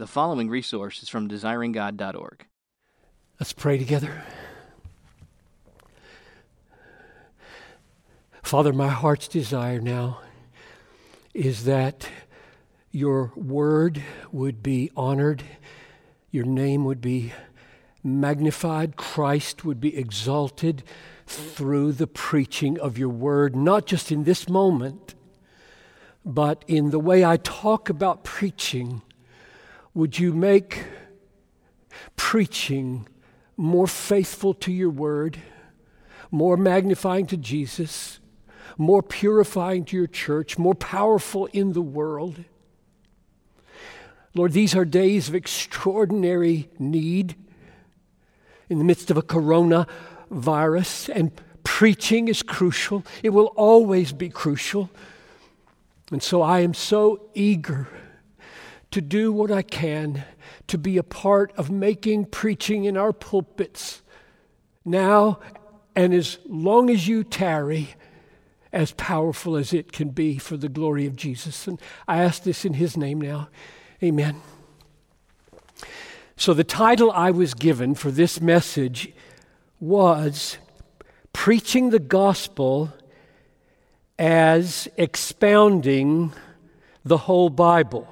The following resource is from desiringgod.org. Let's pray together. Father, my heart's desire now is that your word would be honored, your name would be magnified, Christ would be exalted through the preaching of your word, not just in this moment, but in the way I talk about preaching. Would you make preaching more faithful to your word, more magnifying to Jesus, more purifying to your church, more powerful in the world? Lord, these are days of extraordinary need in the midst of a coronavirus, and preaching is crucial. It will always be crucial. And so I am so eager to do what I can to be a part of making preaching in our pulpits now and as long as you tarry, as powerful as it can be for the glory of Jesus. And I ask this in His name now. Amen. So, the title I was given for this message was Preaching the Gospel as Expounding the Whole Bible.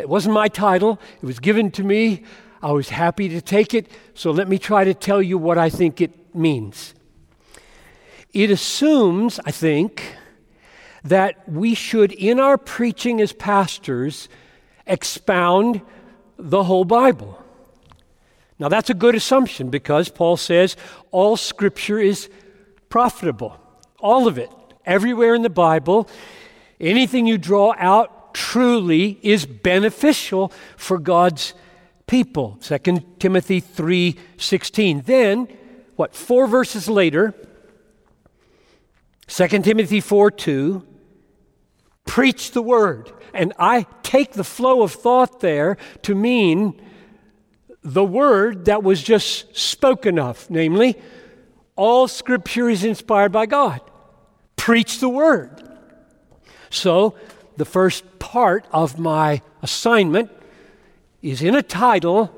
It wasn't my title, it was given to me. I was happy to take it, so let me try to tell you what I think it means. It assumes, I think, that we should, in our preaching as pastors, expound the whole Bible. Now, that's a good assumption because Paul says all scripture is profitable. All of it. Everywhere in the Bible, anything you draw out truly is beneficial for God's people. 2 Timothy 3:16. Then, what, four verses later, 2 Timothy 4 2, preach the word. And I take the flow of thought there to mean the word that was just spoken of, namely, all scripture is inspired by God. Preach the word. So, the first part of my assignment is in a title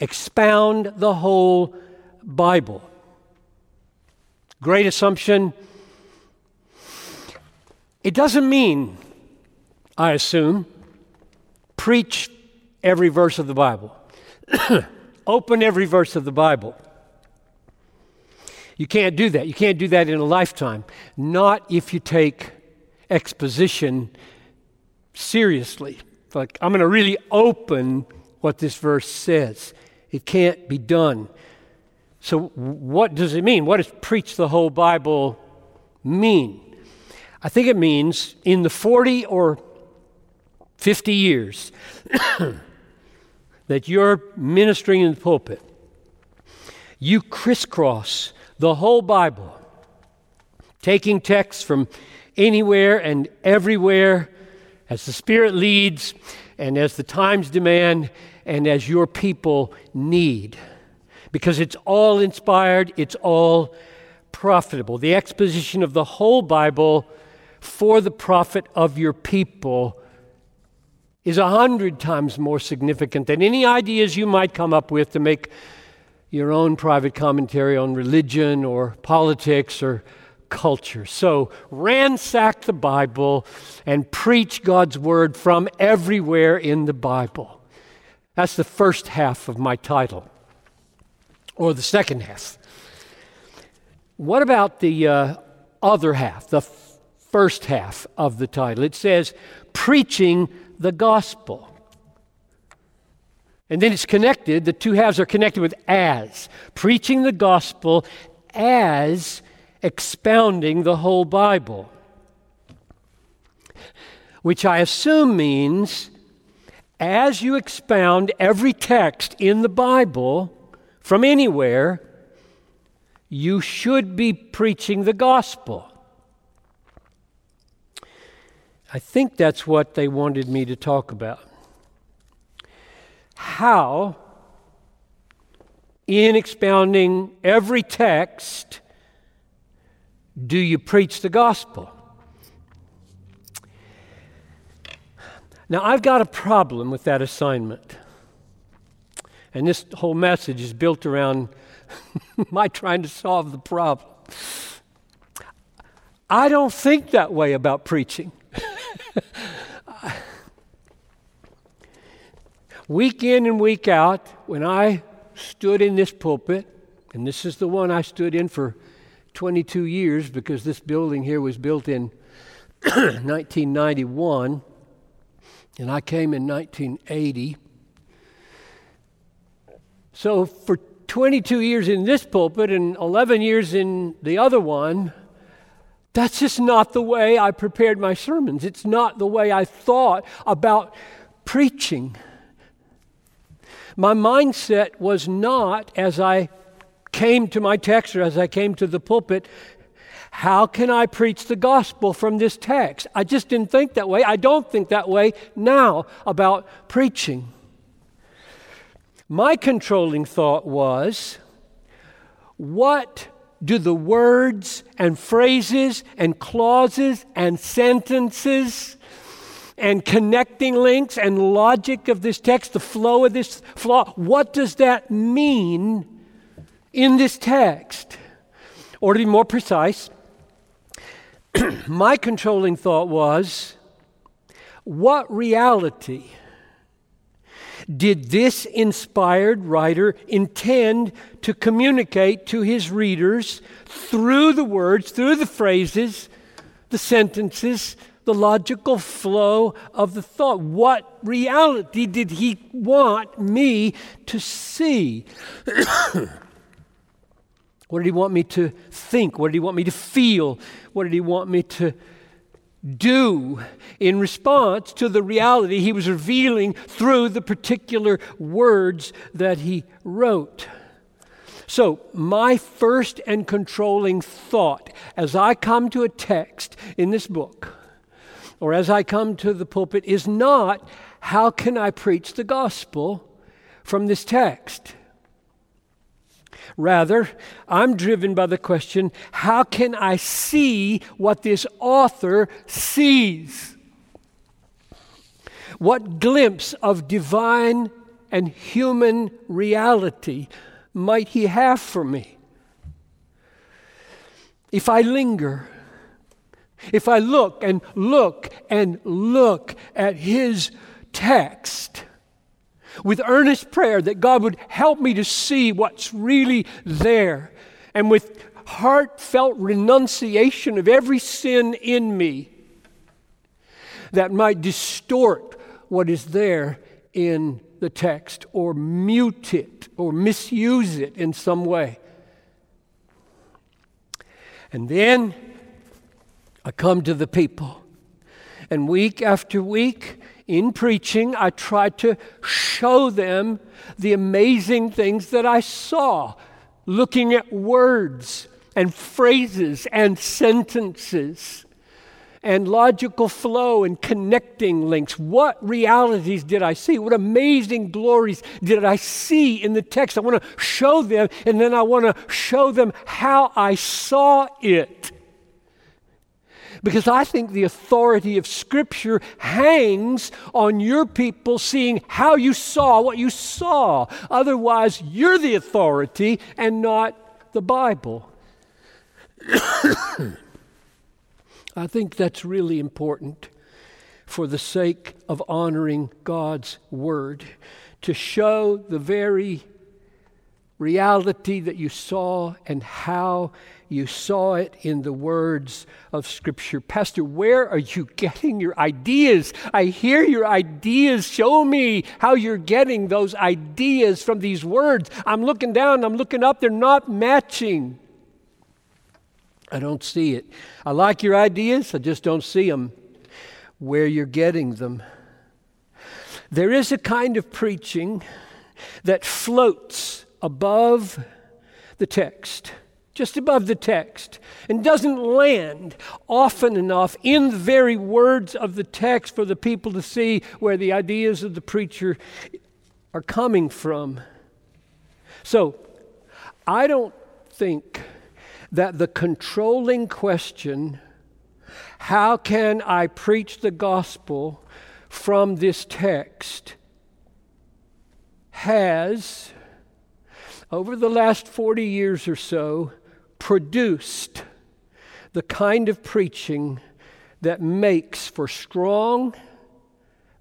Expound the Whole Bible. Great assumption. It doesn't mean I assume, preach every verse of the Bible, open every verse of the Bible. You can't do that. You can't do that in a lifetime. Not if you take exposition seriously. Like, I'm going to really open what this verse says. It can't be done. So, what does it mean? What does preach the whole Bible mean? I think it means in the 40 or 50 years that you're ministering in the pulpit, you crisscross the whole Bible, taking texts from anywhere and everywhere as the Spirit leads and as the times demand and as your people need. Because it's all inspired, it's all profitable. The exposition of the whole Bible for the profit of your people is a hundred times more significant than any ideas you might come up with to make your own private commentary on religion or politics or culture. So, ransack the Bible and preach God's word from everywhere in the Bible. That's the first half of my title, or the second half. What about the uh, other half, the f- first half of the title? It says, Preaching the gospel. And then it's connected, the two halves are connected with as. Preaching the gospel as expounding the whole Bible. Which I assume means as you expound every text in the Bible from anywhere, you should be preaching the gospel. I think that's what they wanted me to talk about. How, in expounding every text, do you preach the gospel? Now, I've got a problem with that assignment. And this whole message is built around my trying to solve the problem. I don't think that way about preaching. week in and week out, when I stood in this pulpit, and this is the one I stood in for 22 years because this building here was built in 1991, and I came in 1980. So for 22 years in this pulpit and 11 years in the other one, that's just not the way I prepared my sermons. It's not the way I thought about preaching. My mindset was not, as I came to my text or as I came to the pulpit, how can I preach the gospel from this text? I just didn't think that way. I don't think that way now about preaching. My controlling thought was what do the words and phrases and clauses and sentences and connecting links and logic of this text, the flow of this flow, what does that mean in this text? Or to be more precise, my controlling thought was what reality? did this inspired writer intend to communicate to his readers through the words, through the phrases, the sentences, the logical flow of the thought? What reality did he want me to see? what did he want me to think? What did he want me to feel? What did he want me to do in response to the reality he was revealing through the particular words that he wrote. So, my first and controlling thought as I come to a text in this book, or as I come to the pulpit, is not how can I preach the gospel from this text? Rather, I'm driven by the question how can I see what this author sees? What glimpse of divine and human reality might he have for me? If I linger, if I look and look and look at his text, with earnest prayer that God would help me to see what's really there, and with heartfelt renunciation of every sin in me that might distort what is there in the text or mute it or misuse it in some way. And then I come to the people. And week after week, in preaching, I tried to show them the amazing things that I saw, looking at words and phrases and sentences and logical flow and connecting links. What realities did I see? What amazing glories did I see in the text? I want to show them, and then I want to show them how I saw it because I think the authority of Scripture hangs on your people seeing how you saw what you saw. Otherwise, you're the authority and not the Bible. I think that's really important for the sake of honoring God's Word, to show the very reality that you saw and how you saw it in the words of Scripture. Pastor, where are you getting your ideas? I hear your ideas. Show me how you're getting those ideas from these words. I'm looking down, I'm looking up, they're not matching. I don't see it. I like your ideas, I just don't see them where you're getting them. There is a kind of preaching that floats above the text just above the text, and doesn't land often enough in the very words of the text for the people to see where the ideas of the preacher are coming from. So, I don't think that the controlling question, how can I preach the gospel from this text has, over the last 40 years or so, produced the kind of preaching that makes for strong,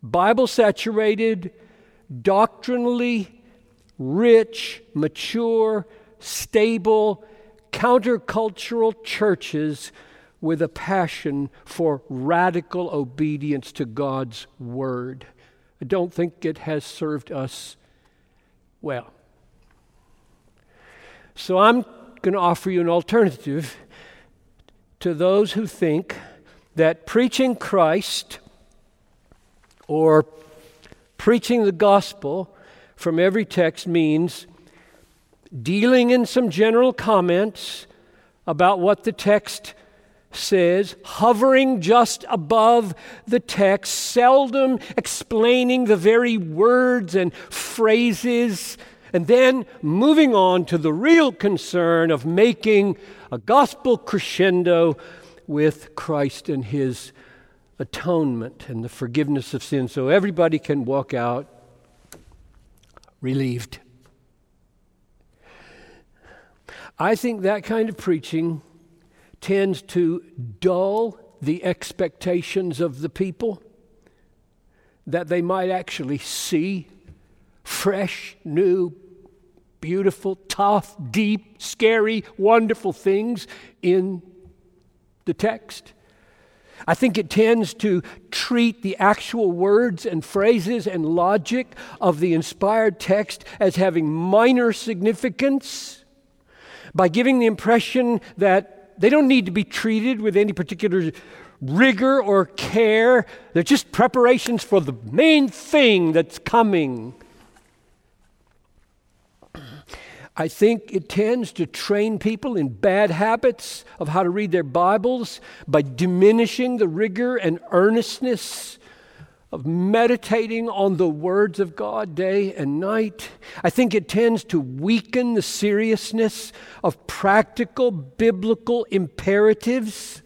Bible saturated, doctrinally rich, mature, stable, countercultural churches with a passion for radical obedience to God's Word. I don't think it has served us well. So I'm going to offer you an alternative to those who think that preaching Christ or preaching the gospel from every text means dealing in some general comments about what the text says, hovering just above the text, seldom explaining the very words and phrases, and then moving on to the real concern of making a gospel crescendo with Christ and his atonement and the forgiveness of sin so everybody can walk out relieved. I think that kind of preaching tends to dull the expectations of the people that they might actually see fresh, new, beautiful, tough, deep, scary, wonderful things in the text. I think it tends to treat the actual words and phrases and logic of the inspired text as having minor significance by giving the impression that they don't need to be treated with any particular rigor or care. They're just preparations for the main thing that's coming. I think it tends to train people in bad habits of how to read their Bibles by diminishing the rigor and earnestness of meditating on the words of God day and night. I think it tends to weaken the seriousness of practical biblical imperatives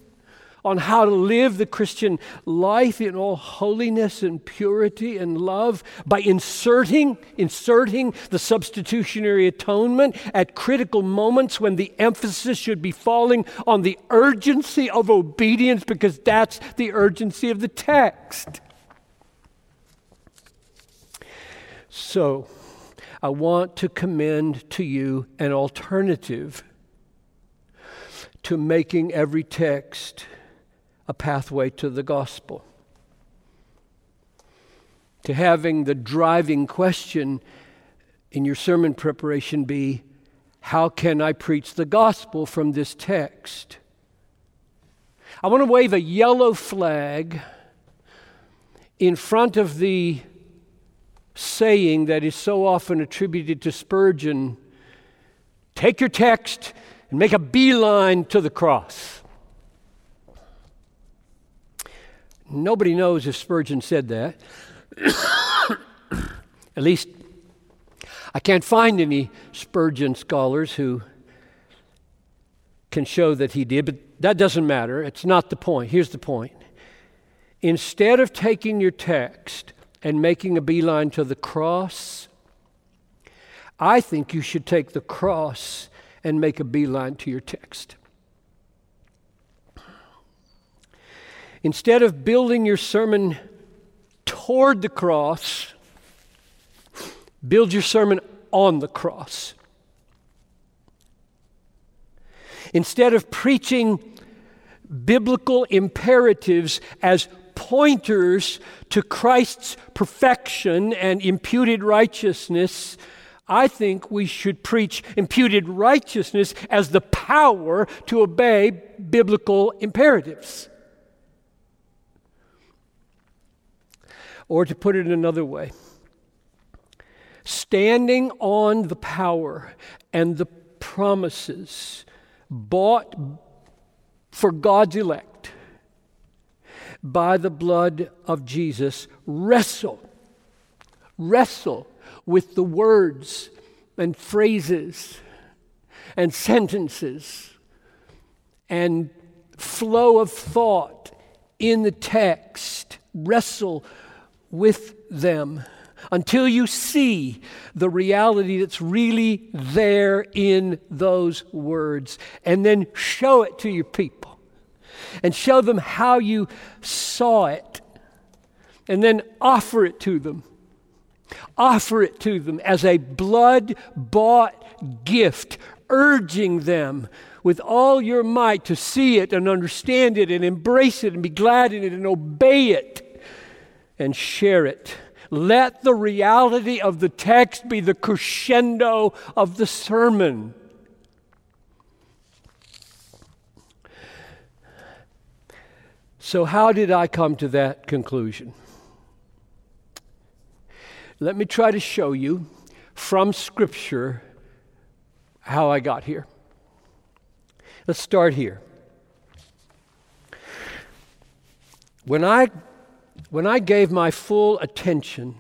on how to live the Christian life in all holiness and purity and love by inserting inserting the substitutionary atonement at critical moments when the emphasis should be falling on the urgency of obedience because that's the urgency of the text. So, I want to commend to you an alternative to making every text a pathway to the gospel. To having the driving question in your sermon preparation be how can I preach the gospel from this text? I want to wave a yellow flag in front of the saying that is so often attributed to Spurgeon take your text and make a beeline to the cross. Nobody knows if Spurgeon said that. At least, I can't find any Spurgeon scholars who can show that he did, but that doesn't matter. It's not the point. Here's the point. Instead of taking your text and making a beeline to the cross, I think you should take the cross and make a beeline to your text. Instead of building your sermon toward the cross, build your sermon on the cross. Instead of preaching biblical imperatives as pointers to Christ's perfection and imputed righteousness, I think we should preach imputed righteousness as the power to obey biblical imperatives. Or to put it another way, standing on the power and the promises bought for God's elect by the blood of Jesus, wrestle, wrestle with the words and phrases and sentences and flow of thought in the text. Wrestle with them until you see the reality that's really there in those words, and then show it to your people. And show them how you saw it, and then offer it to them. Offer it to them as a blood bought gift, urging them with all your might to see it and understand it and embrace it and be glad in it and obey it and share it. Let the reality of the text be the crescendo of the sermon. So, how did I come to that conclusion? Let me try to show you from Scripture how I got here. Let's start here. When I, when I gave my full attention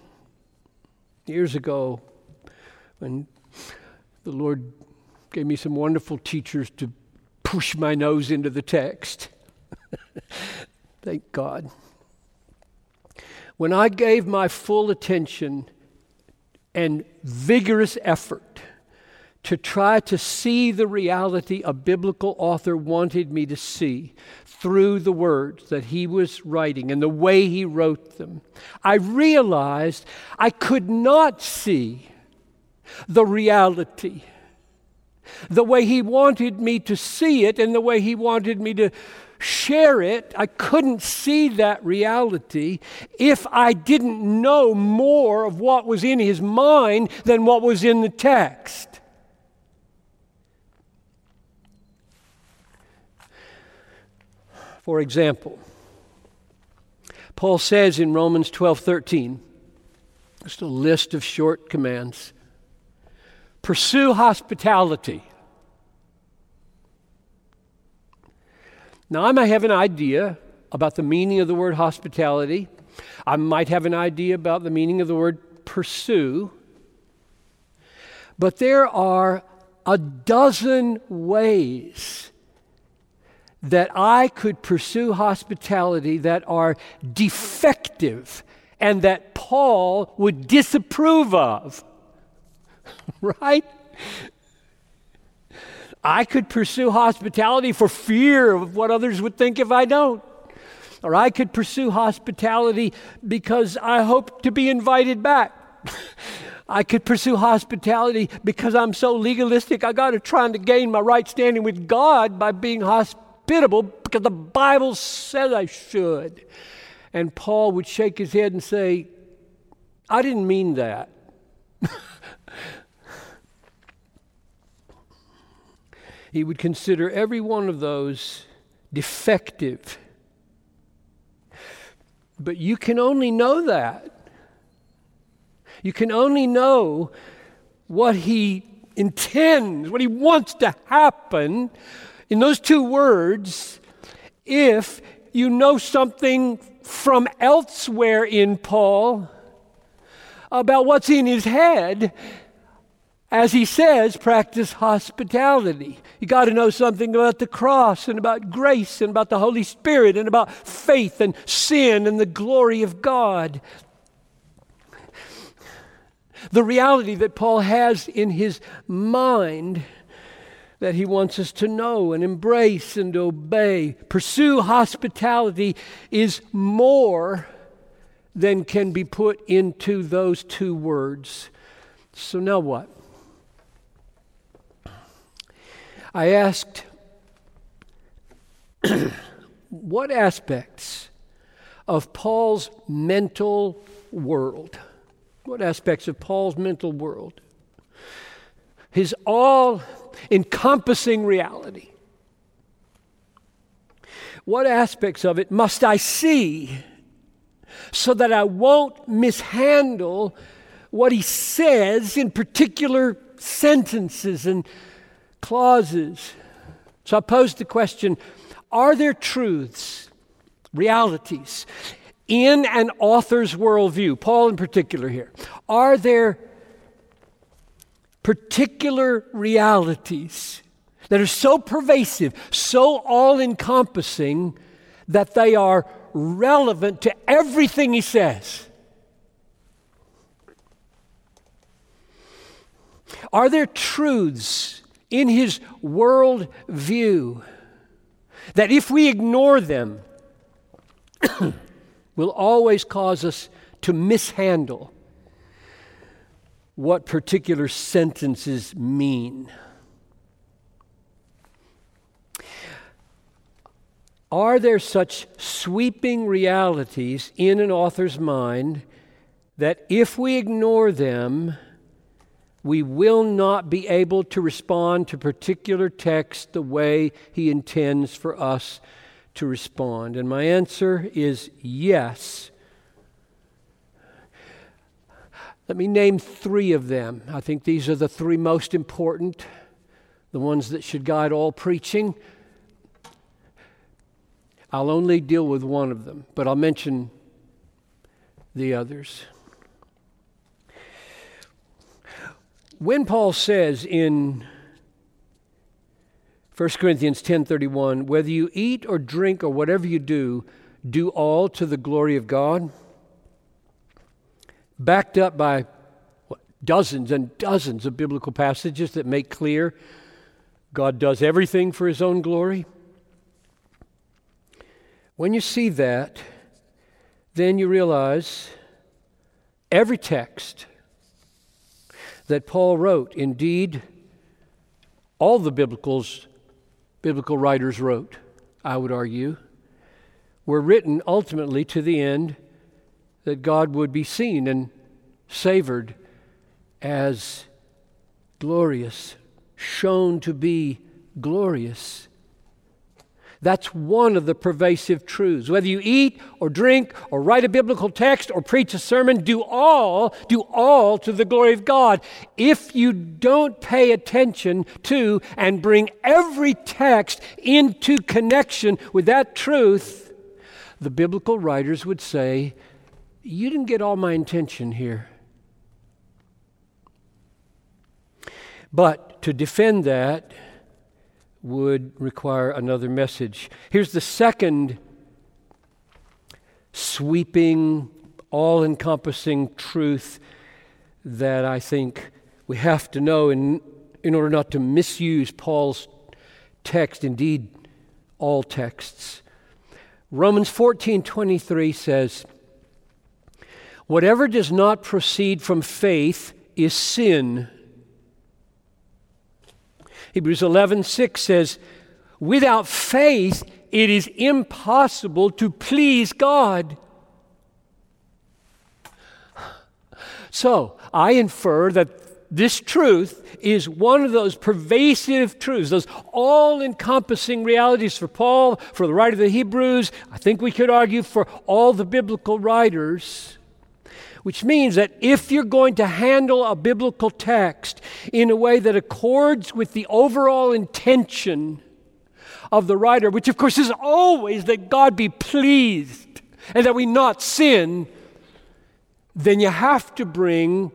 years ago, when the Lord gave me some wonderful teachers to push my nose into the text, thank God. When I gave my full attention and vigorous effort to try to see the reality a biblical author wanted me to see through the words that he was writing and the way he wrote them, I realized I could not see the reality the way he wanted me to see it and the way he wanted me to share it. I couldn't see that reality if I didn't know more of what was in his mind than what was in the text. For example, Paul says in Romans 12 13, just a list of short commands pursue hospitality. Now, I might have an idea about the meaning of the word hospitality. I might have an idea about the meaning of the word pursue. But there are a dozen ways that I could pursue hospitality that are defective and that Paul would disapprove of. right? I could pursue hospitality for fear of what others would think if I don't. Or I could pursue hospitality because I hope to be invited back. I could pursue hospitality because I'm so legalistic. I got to try to gain my right standing with God by being hospitable hospitable because the Bible says I should. And Paul would shake his head and say, I didn't mean that. he would consider every one of those defective. But you can only know that. You can only know what he intends, what he wants to happen in those two words if you know something from elsewhere in Paul about what's in his head. As he says, practice hospitality. You got to know something about the cross and about grace and about the Holy Spirit and about faith and sin and the glory of God. The reality that Paul has in his mind that he wants us to know and embrace and obey. Pursue hospitality is more than can be put into those two words. So now what? I asked, what aspects of Paul's mental world, what aspects of Paul's mental world, his all encompassing reality. What aspects of it must I see so that I won't mishandle what he says in particular sentences and clauses? So I posed the question Are there truths, realities, in an author's worldview, Paul in particular here? Are there particular realities that are so pervasive, so all encompassing, that they are relevant to everything he says. Are there truths in his world view that if we ignore them will always cause us to mishandle what particular sentences mean? Are there such sweeping realities in an author's mind that if we ignore them, we will not be able to respond to particular text the way he intends for us to respond? And my answer is yes. Let me name three of them. I think these are the three most important, the ones that should guide all preaching. I'll only deal with one of them, but I'll mention the others. When Paul says in 1 Corinthians 10:31, whether you eat or drink or whatever you do, do all to the glory of God, backed up by what, dozens and dozens of biblical passages that make clear God does everything for his own glory. When you see that, then you realize every text that Paul wrote, indeed, all the biblicals, biblical writers wrote, I would argue, were written ultimately to the end that God would be seen and savored as glorious, shown to be glorious that's one of the pervasive truths. Whether you eat or drink or write a biblical text or preach a sermon, do all, do all to the glory of God. If you don't pay attention to and bring every text into connection with that truth, the biblical writers would say, You didn't get all my intention here. But to defend that, would require another message. Here's the second sweeping, all encompassing truth that I think we have to know in, in order not to misuse Paul's text, indeed, all texts. Romans 14 23 says, Whatever does not proceed from faith is sin. Hebrews 11 6 says, Without faith, it is impossible to please God. So, I infer that this truth is one of those pervasive truths, those all encompassing realities for Paul, for the writer of the Hebrews. I think we could argue for all the biblical writers which means that if you're going to handle a biblical text in a way that accords with the overall intention of the writer, which of course is always that God be pleased and that we not sin, then you have to bring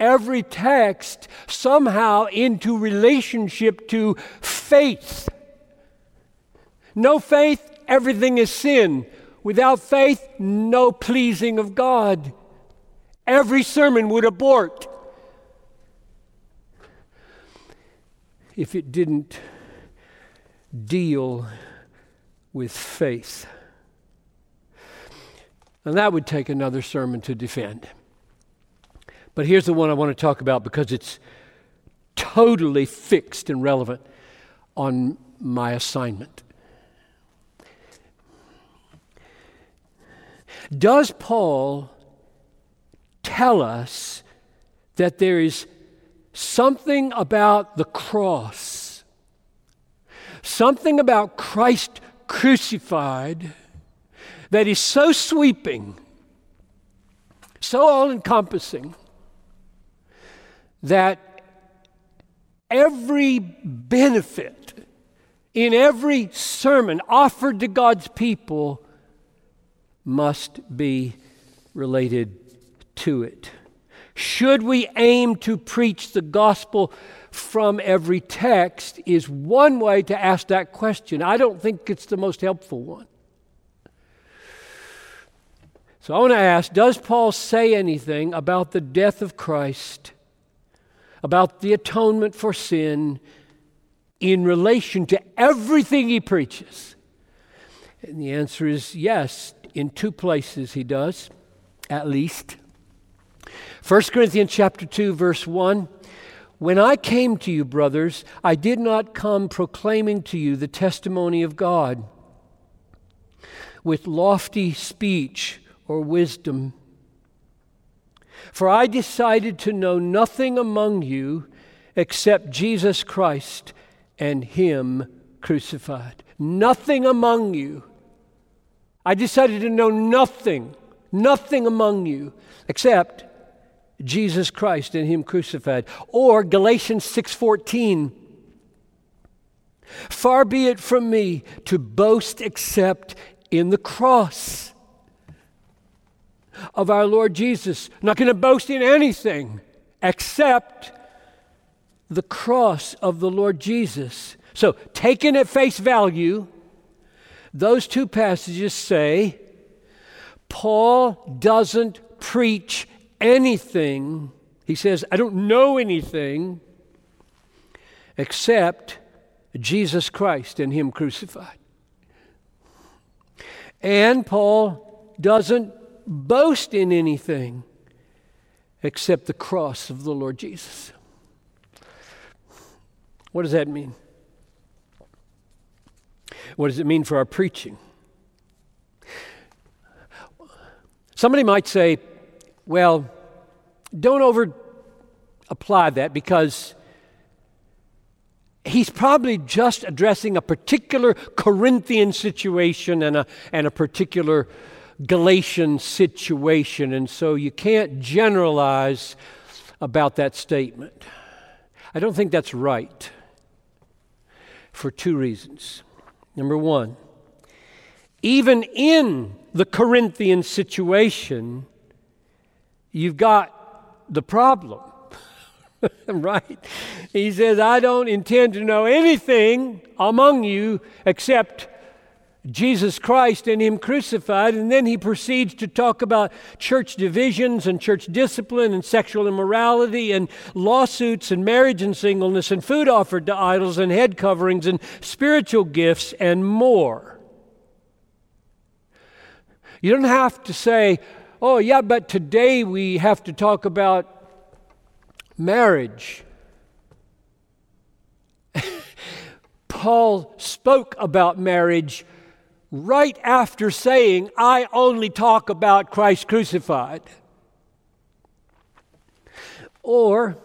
every text somehow into relationship to faith. No faith, everything is sin. Without faith, no pleasing of God. Every sermon would abort if it didn't deal with faith. And that would take another sermon to defend. But here's the one I want to talk about because it's totally fixed and relevant on my assignment. Does Paul tell us that there is something about the cross, something about Christ crucified that is so sweeping, so all encompassing, that every benefit in every sermon offered to God's people must be related to it? Should we aim to preach the gospel from every text? Is one way to ask that question. I don't think it's the most helpful one. So I want to ask Does Paul say anything about the death of Christ, about the atonement for sin in relation to everything he preaches? And the answer is yes, in two places he does, at least. 1 Corinthians chapter 2 verse 1 When I came to you brothers I did not come proclaiming to you the testimony of God with lofty speech or wisdom for I decided to know nothing among you except Jesus Christ and Him crucified. Nothing among you. I decided to know nothing, nothing among you except Jesus Christ and Him crucified. Or Galatians 6:14. Far be it from me to boast except in the cross of our Lord Jesus. I'm not going to boast in anything except the cross of the Lord Jesus. So, taken at face value, those two passages say Paul doesn't preach anything. He says, I don't know anything except Jesus Christ and Him crucified. And Paul doesn't boast in anything except the cross of the Lord Jesus. What does that mean? What does it mean for our preaching? Somebody might say, well, don't over apply that because he's probably just addressing a particular Corinthian situation and a, and a particular Galatian situation, and so you can't generalize about that statement. I don't think that's right for two reasons. Number one, even in the Corinthian situation, you've got the problem. right? He says, I don't intend to know anything among you except Jesus Christ and Him crucified, and then he proceeds to talk about church divisions and church discipline and sexual immorality and lawsuits and marriage and singleness and food offered to idols and head coverings and spiritual gifts and more. You don't have to say, oh, yeah, but today we have to talk about marriage. Paul spoke about marriage right after saying, I only talk about Christ crucified. Or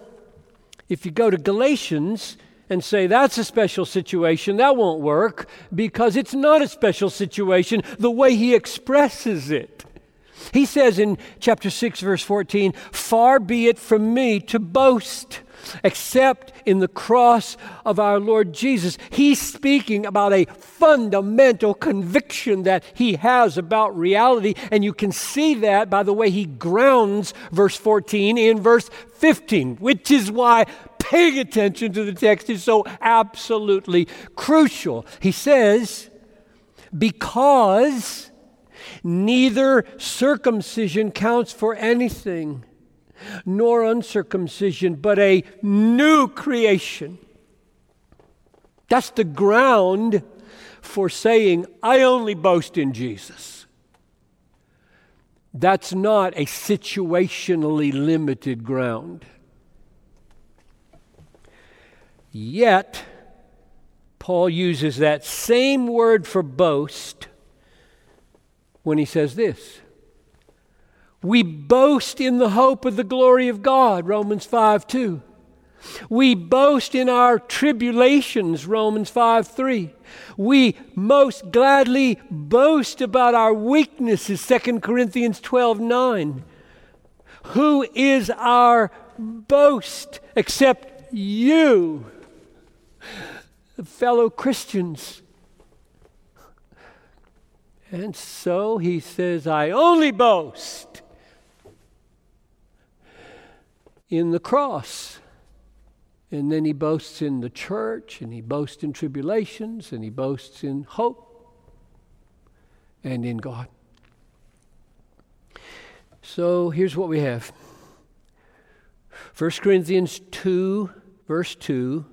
if you go to Galatians and say that's a special situation, that won't work because it's not a special situation the way he expresses it. He says in chapter 6, verse 14, Far be it from me to boast except in the cross of our Lord Jesus. He's speaking about a fundamental conviction that he has about reality, and you can see that by the way he grounds verse 14 in verse 15, which is why paying attention to the text is so absolutely crucial. He says, Because neither circumcision counts for anything nor uncircumcision, but a new creation. That's the ground for saying, I only boast in Jesus. That's not a situationally limited ground. Yet, Paul uses that same word for boast when he says this we boast in the hope of the glory of God, Romans 5 2. We boast in our tribulations, Romans 5 3. We most gladly boast about our weaknesses, 2 Corinthians 12 9. Who is our boast except you, fellow Christians? And so he says, I only boast in the cross. And then he boasts in the church, and he boasts in tribulations, and he boasts in hope and in God. So here's what we have 1 Corinthians 2, verse 2,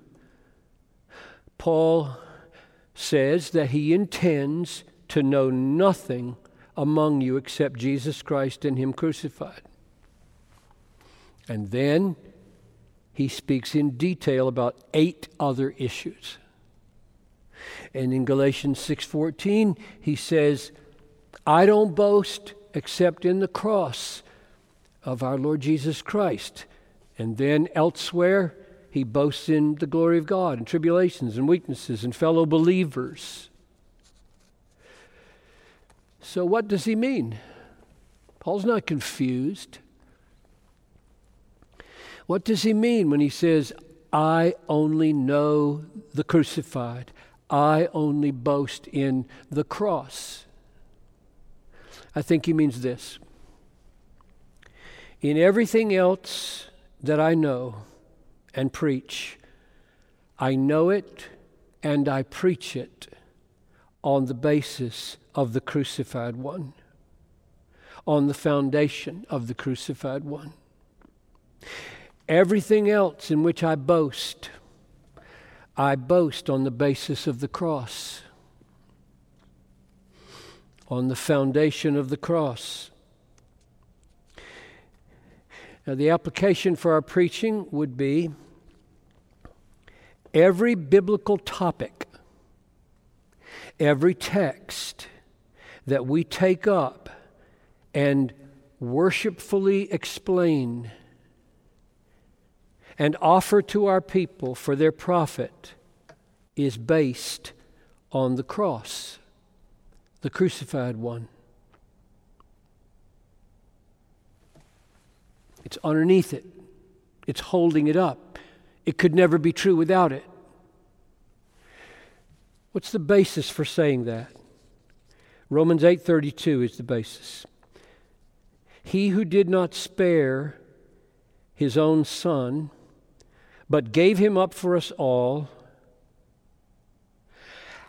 Paul says that he intends to know nothing among you except Jesus Christ and Him crucified. And then he speaks in detail about eight other issues. And in Galatians 6:14, he says, "I don't boast except in the cross of our Lord Jesus Christ." And then elsewhere, he boasts in the glory of God and tribulations and weaknesses and fellow believers. So, what does he mean? Paul's not confused. What does he mean when he says, I only know the crucified? I only boast in the cross. I think he means this. In everything else that I know and preach, I know it and I preach it on the basis of the crucified one, on the foundation of the crucified one. Everything else in which I boast, I boast on the basis of the cross, on the foundation of the cross. Now, the application for our preaching would be every biblical topic, every text that we take up and worshipfully explain and offer to our people for their profit is based on the cross, the crucified one. It's underneath it, it's holding it up. It could never be true without it. What's the basis for saying that? Romans 8:32 is the basis. He who did not spare his own son but gave him up for us all,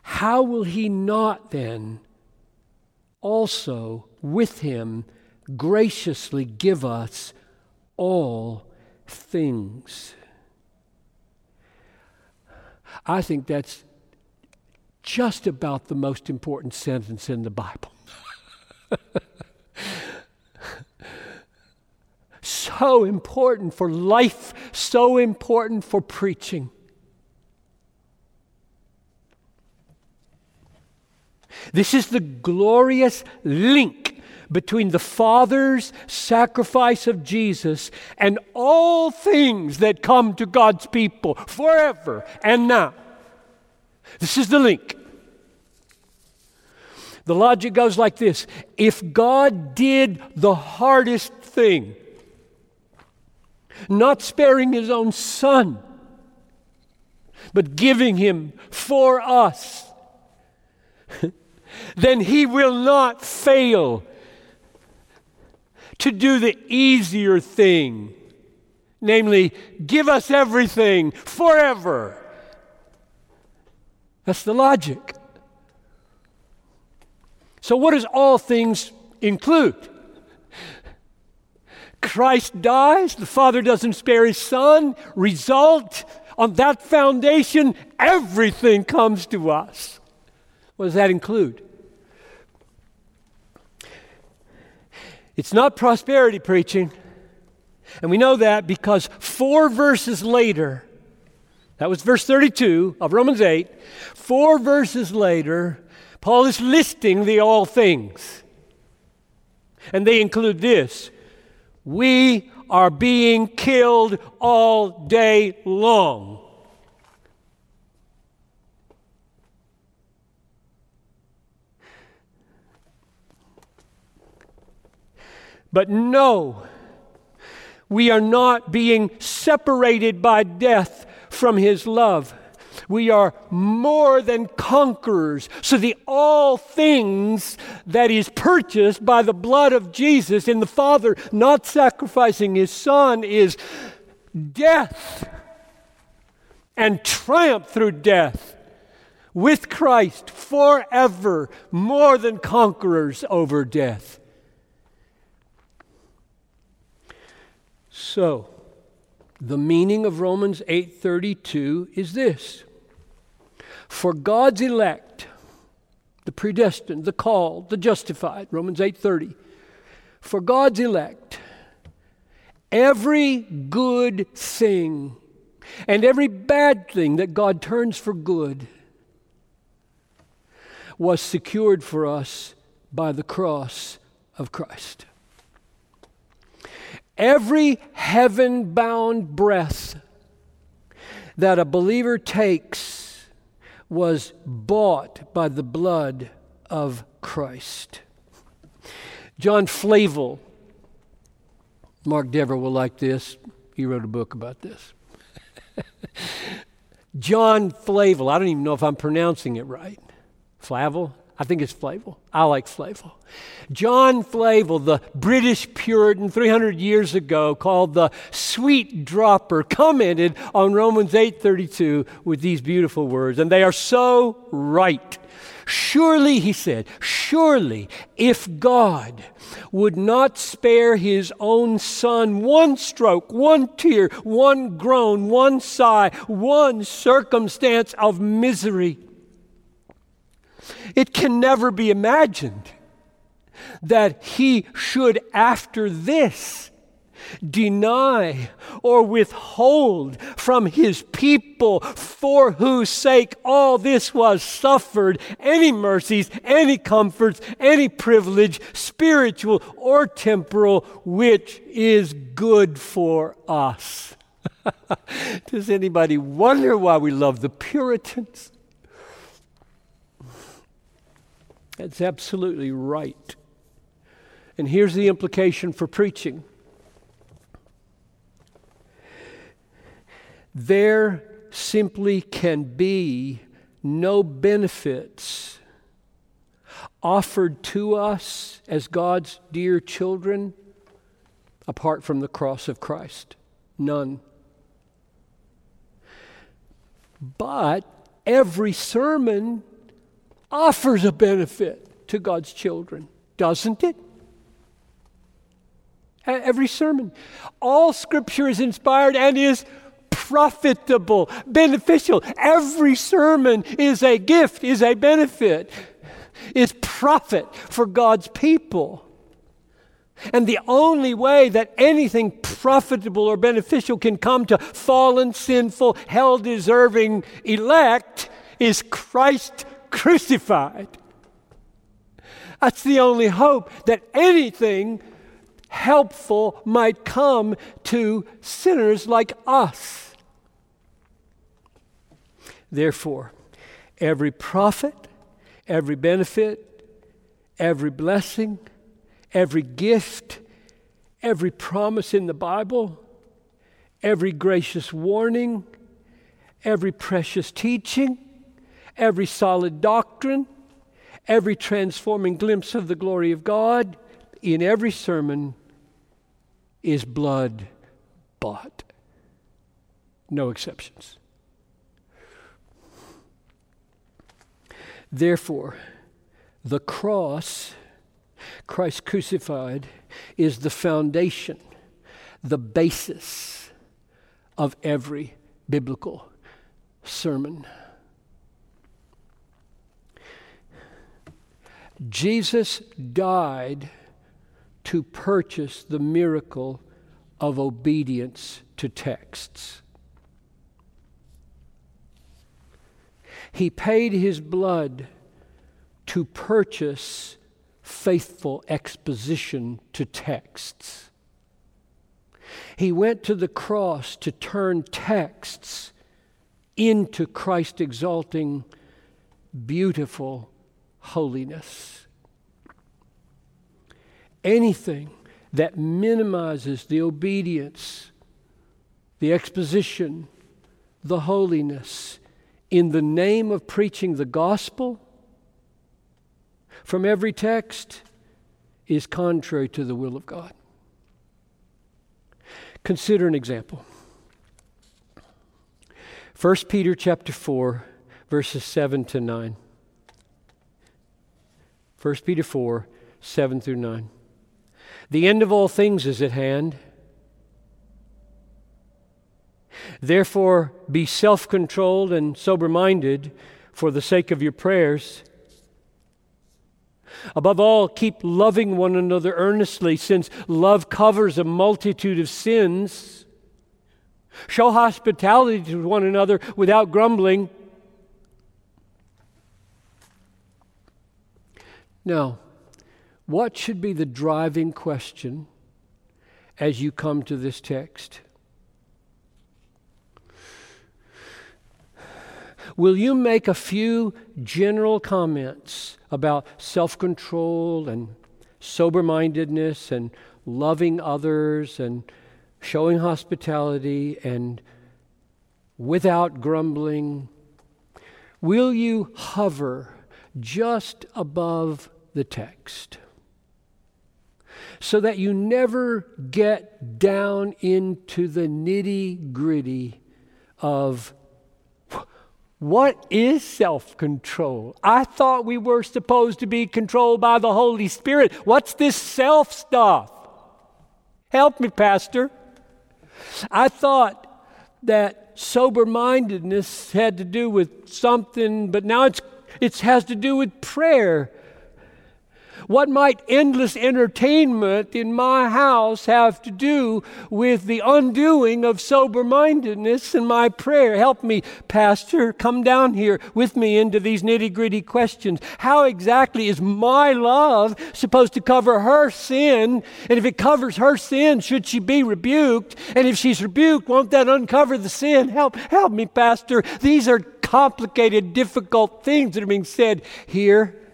how will he not then also with him graciously give us all things? I think that's just about the most important sentence in the Bible. so important for life, so important for preaching. This is the glorious link between the Father's sacrifice of Jesus and all things that come to God's people forever and now. This is the link. The logic goes like this if God did the hardest thing, not sparing his own son, but giving him for us, then he will not fail to do the easier thing, namely, give us everything forever. That's the logic. So, what does all things include? Christ dies, the Father doesn't spare his Son. Result, on that foundation, everything comes to us. What does that include? It's not prosperity preaching. And we know that because four verses later, that was verse 32 of Romans 8, four verses later, Paul is listing the all things. And they include this we are being killed all day long. But no, we are not being separated by death from His love. We are more than conquerors. So, the all things that is purchased by the blood of Jesus in the Father not sacrificing his Son is death and triumph through death with Christ forever, more than conquerors over death. So, The meaning of Romans 8:32 is this. For God's elect, the predestined, the called, the justified, Romans 8:30. For God's elect, every good thing and every bad thing that God turns for good was secured for us by the cross of Christ. Every heaven bound breath that a believer takes was bought by the blood of Christ. John Flavel, Mark Dever will like this. He wrote a book about this. John Flavel, I don't even know if I'm pronouncing it right. Flavel? I think it's Flavel. I like Flavel. John Flavel, the British Puritan 300 years ago called the sweet dropper, commented on Romans 8:32 with these beautiful words, and they are so right. Surely, he said, surely if God would not spare his own son one stroke, one tear, one groan, one sigh, one circumstance of misery, it can never be imagined that he should, after this, deny or withhold from his people for whose sake all this was suffered any mercies, any comforts, any privilege, spiritual or temporal, which is good for us. Does anybody wonder why we love the Puritans? That's absolutely right. And here's the implication for preaching there simply can be no benefits offered to us as God's dear children apart from the cross of Christ. None. But every sermon offers a benefit to God's children, doesn't it? Every sermon. All scripture is inspired and is profitable, beneficial. Every sermon is a gift, is a benefit, is profit for God's people. And the only way that anything profitable or beneficial can come to fallen, sinful, hell deserving elect is Christ crucified. That's the only hope that anything helpful might come to sinners like us. Therefore, every profit, every benefit, every blessing, every gift, every promise in the Bible, every gracious warning, every precious teaching, every solid doctrine, every transforming glimpse of the glory of God in every sermon is blood bought. No exceptions. Therefore, the cross, Christ crucified, is the foundation, the basis of every biblical sermon. Jesus died to purchase the miracle of obedience to texts. He paid his blood to purchase faithful exposition to texts. He went to the cross to turn texts into Christ exalting, beautiful holiness. Anything that minimizes the obedience, the exposition, the holiness in the name of preaching the gospel from every text is contrary to the will of God. Consider an example. 1 Peter chapter 4 verses 7 to 9. 1 Peter 4 7 through 9. The end of all things is at hand. Therefore, be self controlled and sober minded for the sake of your prayers. Above all, keep loving one another earnestly, since love covers a multitude of sins. Show hospitality to one another without grumbling. Now, what should be the driving question as you come to this text? Will you make a few general comments about self control and sober mindedness and loving others and showing hospitality and without grumbling? Will you hover just above the text? So that you never get down into the nitty gritty of what is self control? I thought we were supposed to be controlled by the Holy Spirit. What's this self stuff? Help me, Pastor. I thought that sober mindedness had to do with something, but now it's, it has to do with prayer. What might endless entertainment in my house have to do with the undoing of sober mindedness and my prayer? Help me, Pastor. Come down here with me into these nitty gritty questions. How exactly is my love supposed to cover her sin? And if it covers her sin, should she be rebuked? And if she's rebuked, won't that uncover the sin? Help, help me, Pastor. These are complicated, difficult things that are being said here.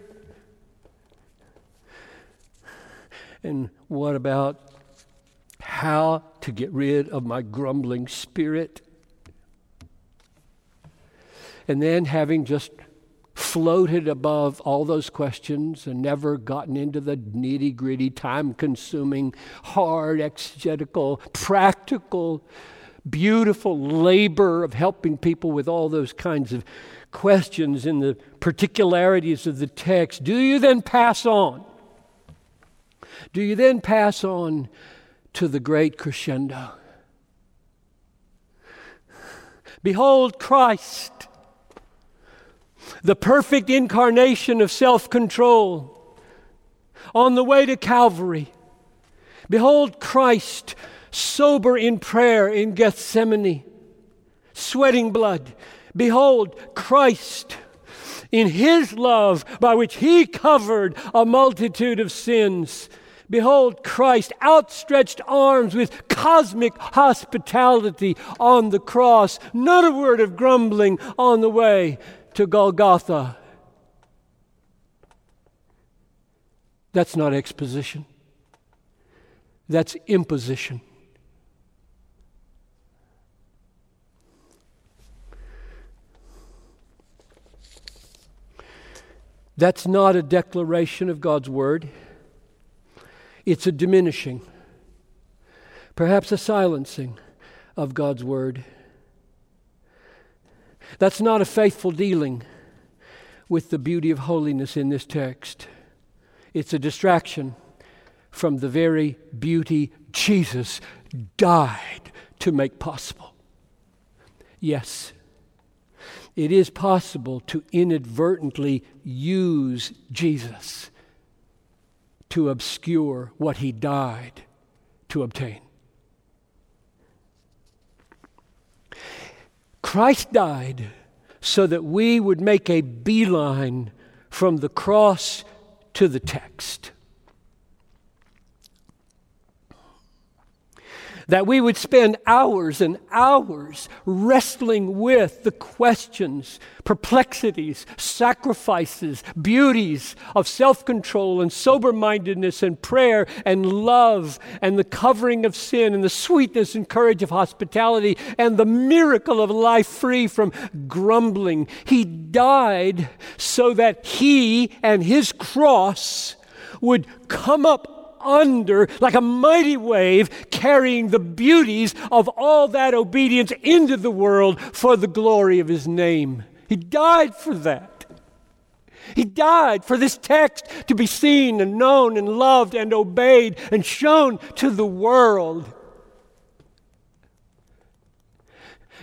And what about how to get rid of my grumbling spirit? And then, having just floated above all those questions and never gotten into the nitty gritty, time consuming, hard, exegetical, practical, beautiful labor of helping people with all those kinds of questions in the particularities of the text, do you then pass on? Do you then pass on to the great crescendo? Behold Christ, the perfect incarnation of self control, on the way to Calvary. Behold Christ, sober in prayer in Gethsemane, sweating blood. Behold Christ in his love by which he covered a multitude of sins Behold Christ, outstretched arms with cosmic hospitality on the cross, not a word of grumbling on the way to Golgotha. That's not exposition, that's imposition. That's not a declaration of God's word. It's a diminishing, perhaps a silencing of God's word. That's not a faithful dealing with the beauty of holiness in this text. It's a distraction from the very beauty Jesus died to make possible. Yes, it is possible to inadvertently use Jesus to obscure what he died to obtain. Christ died so that we would make a beeline from the cross to the text. That we would spend hours and hours wrestling with the questions, perplexities, sacrifices, beauties of self control and sober mindedness and prayer and love and the covering of sin and the sweetness and courage of hospitality and the miracle of life free from grumbling. He died so that he and his cross would come up under like a mighty wave, carrying the beauties of all that obedience into the world for the glory of his name. He died for that. He died for this text to be seen and known and loved and obeyed and shown to the world.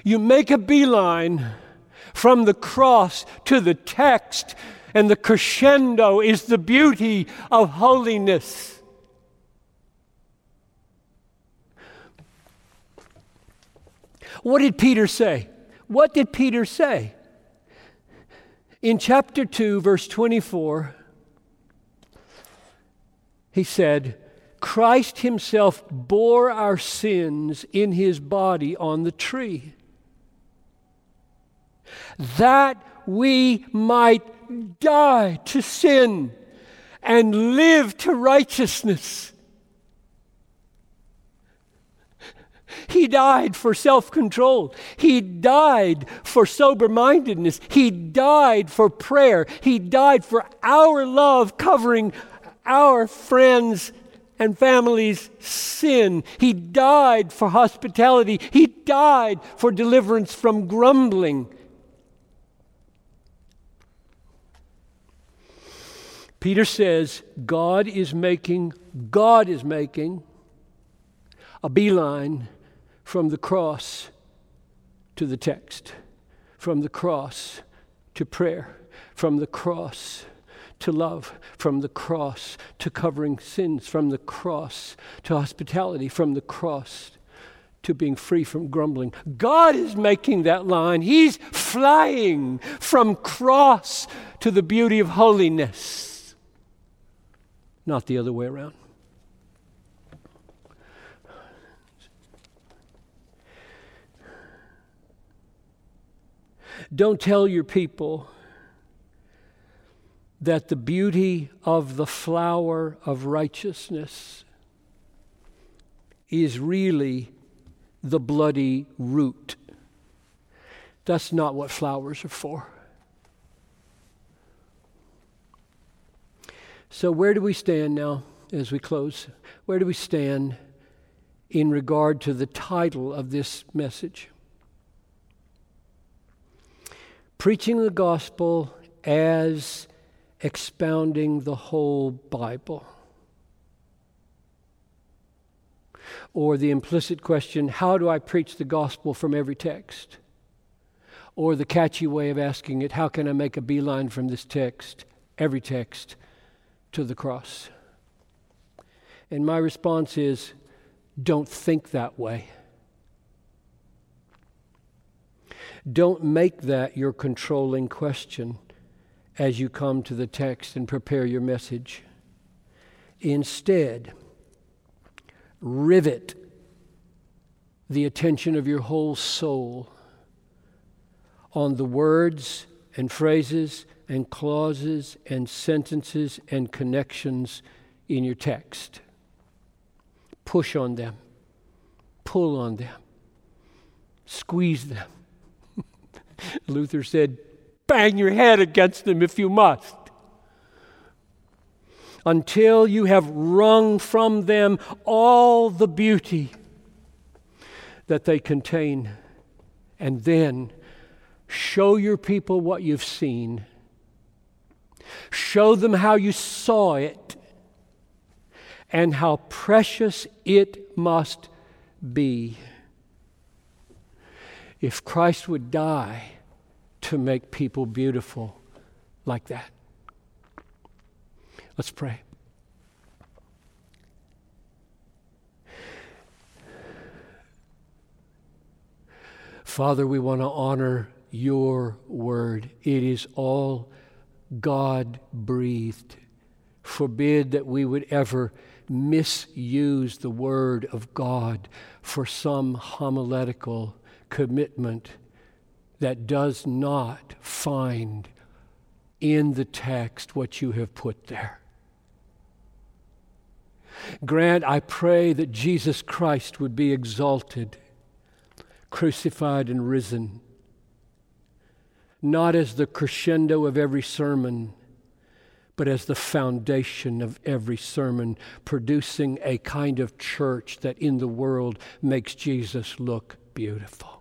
You make a beeline from the cross to the text, and the crescendo is the beauty of holiness. What did Peter say? What did Peter say? In chapter 2, verse 24, he said, Christ himself bore our sins in his body on the tree, that we might die to sin and live to righteousness. He died for self control. He died for sober mindedness. He died for prayer. He died for our love covering our friends' and families' sin. He died for hospitality. He died for deliverance from grumbling. Peter says God is making, God is making a beeline from the cross to the text, from the cross to prayer, from the cross to love, from the cross to covering sins, from the cross to hospitality, from the cross to being free from grumbling. God is making that line. He's flying from cross to the beauty of holiness, not the other way around. Don't tell your people that the beauty of the flower of righteousness is really the bloody root. That's not what flowers are for. So, where do we stand now as we close? Where do we stand in regard to the title of this message? Preaching the gospel as expounding the whole Bible. Or the implicit question, how do I preach the gospel from every text? Or the catchy way of asking it, how can I make a beeline from this text, every text, to the cross? And my response is, don't think that way. Don't make that your controlling question as you come to the text and prepare your message. Instead, rivet the attention of your whole soul on the words and phrases and clauses and sentences and connections in your text. Push on them, pull on them, squeeze them. Luther said, bang your head against them if you must. Until you have wrung from them all the beauty that they contain. And then show your people what you've seen. Show them how you saw it and how precious it must be. If Christ would die, to make people beautiful like that. Let's pray. Father, we want to honor your word. It is all God breathed. Forbid that we would ever misuse the word of God for some homiletical commitment that does not find in the text what you have put there. Grant, I pray that Jesus Christ would be exalted, crucified, and risen, not as the crescendo of every sermon, but as the foundation of every sermon, producing a kind of church that in the world makes Jesus look beautiful.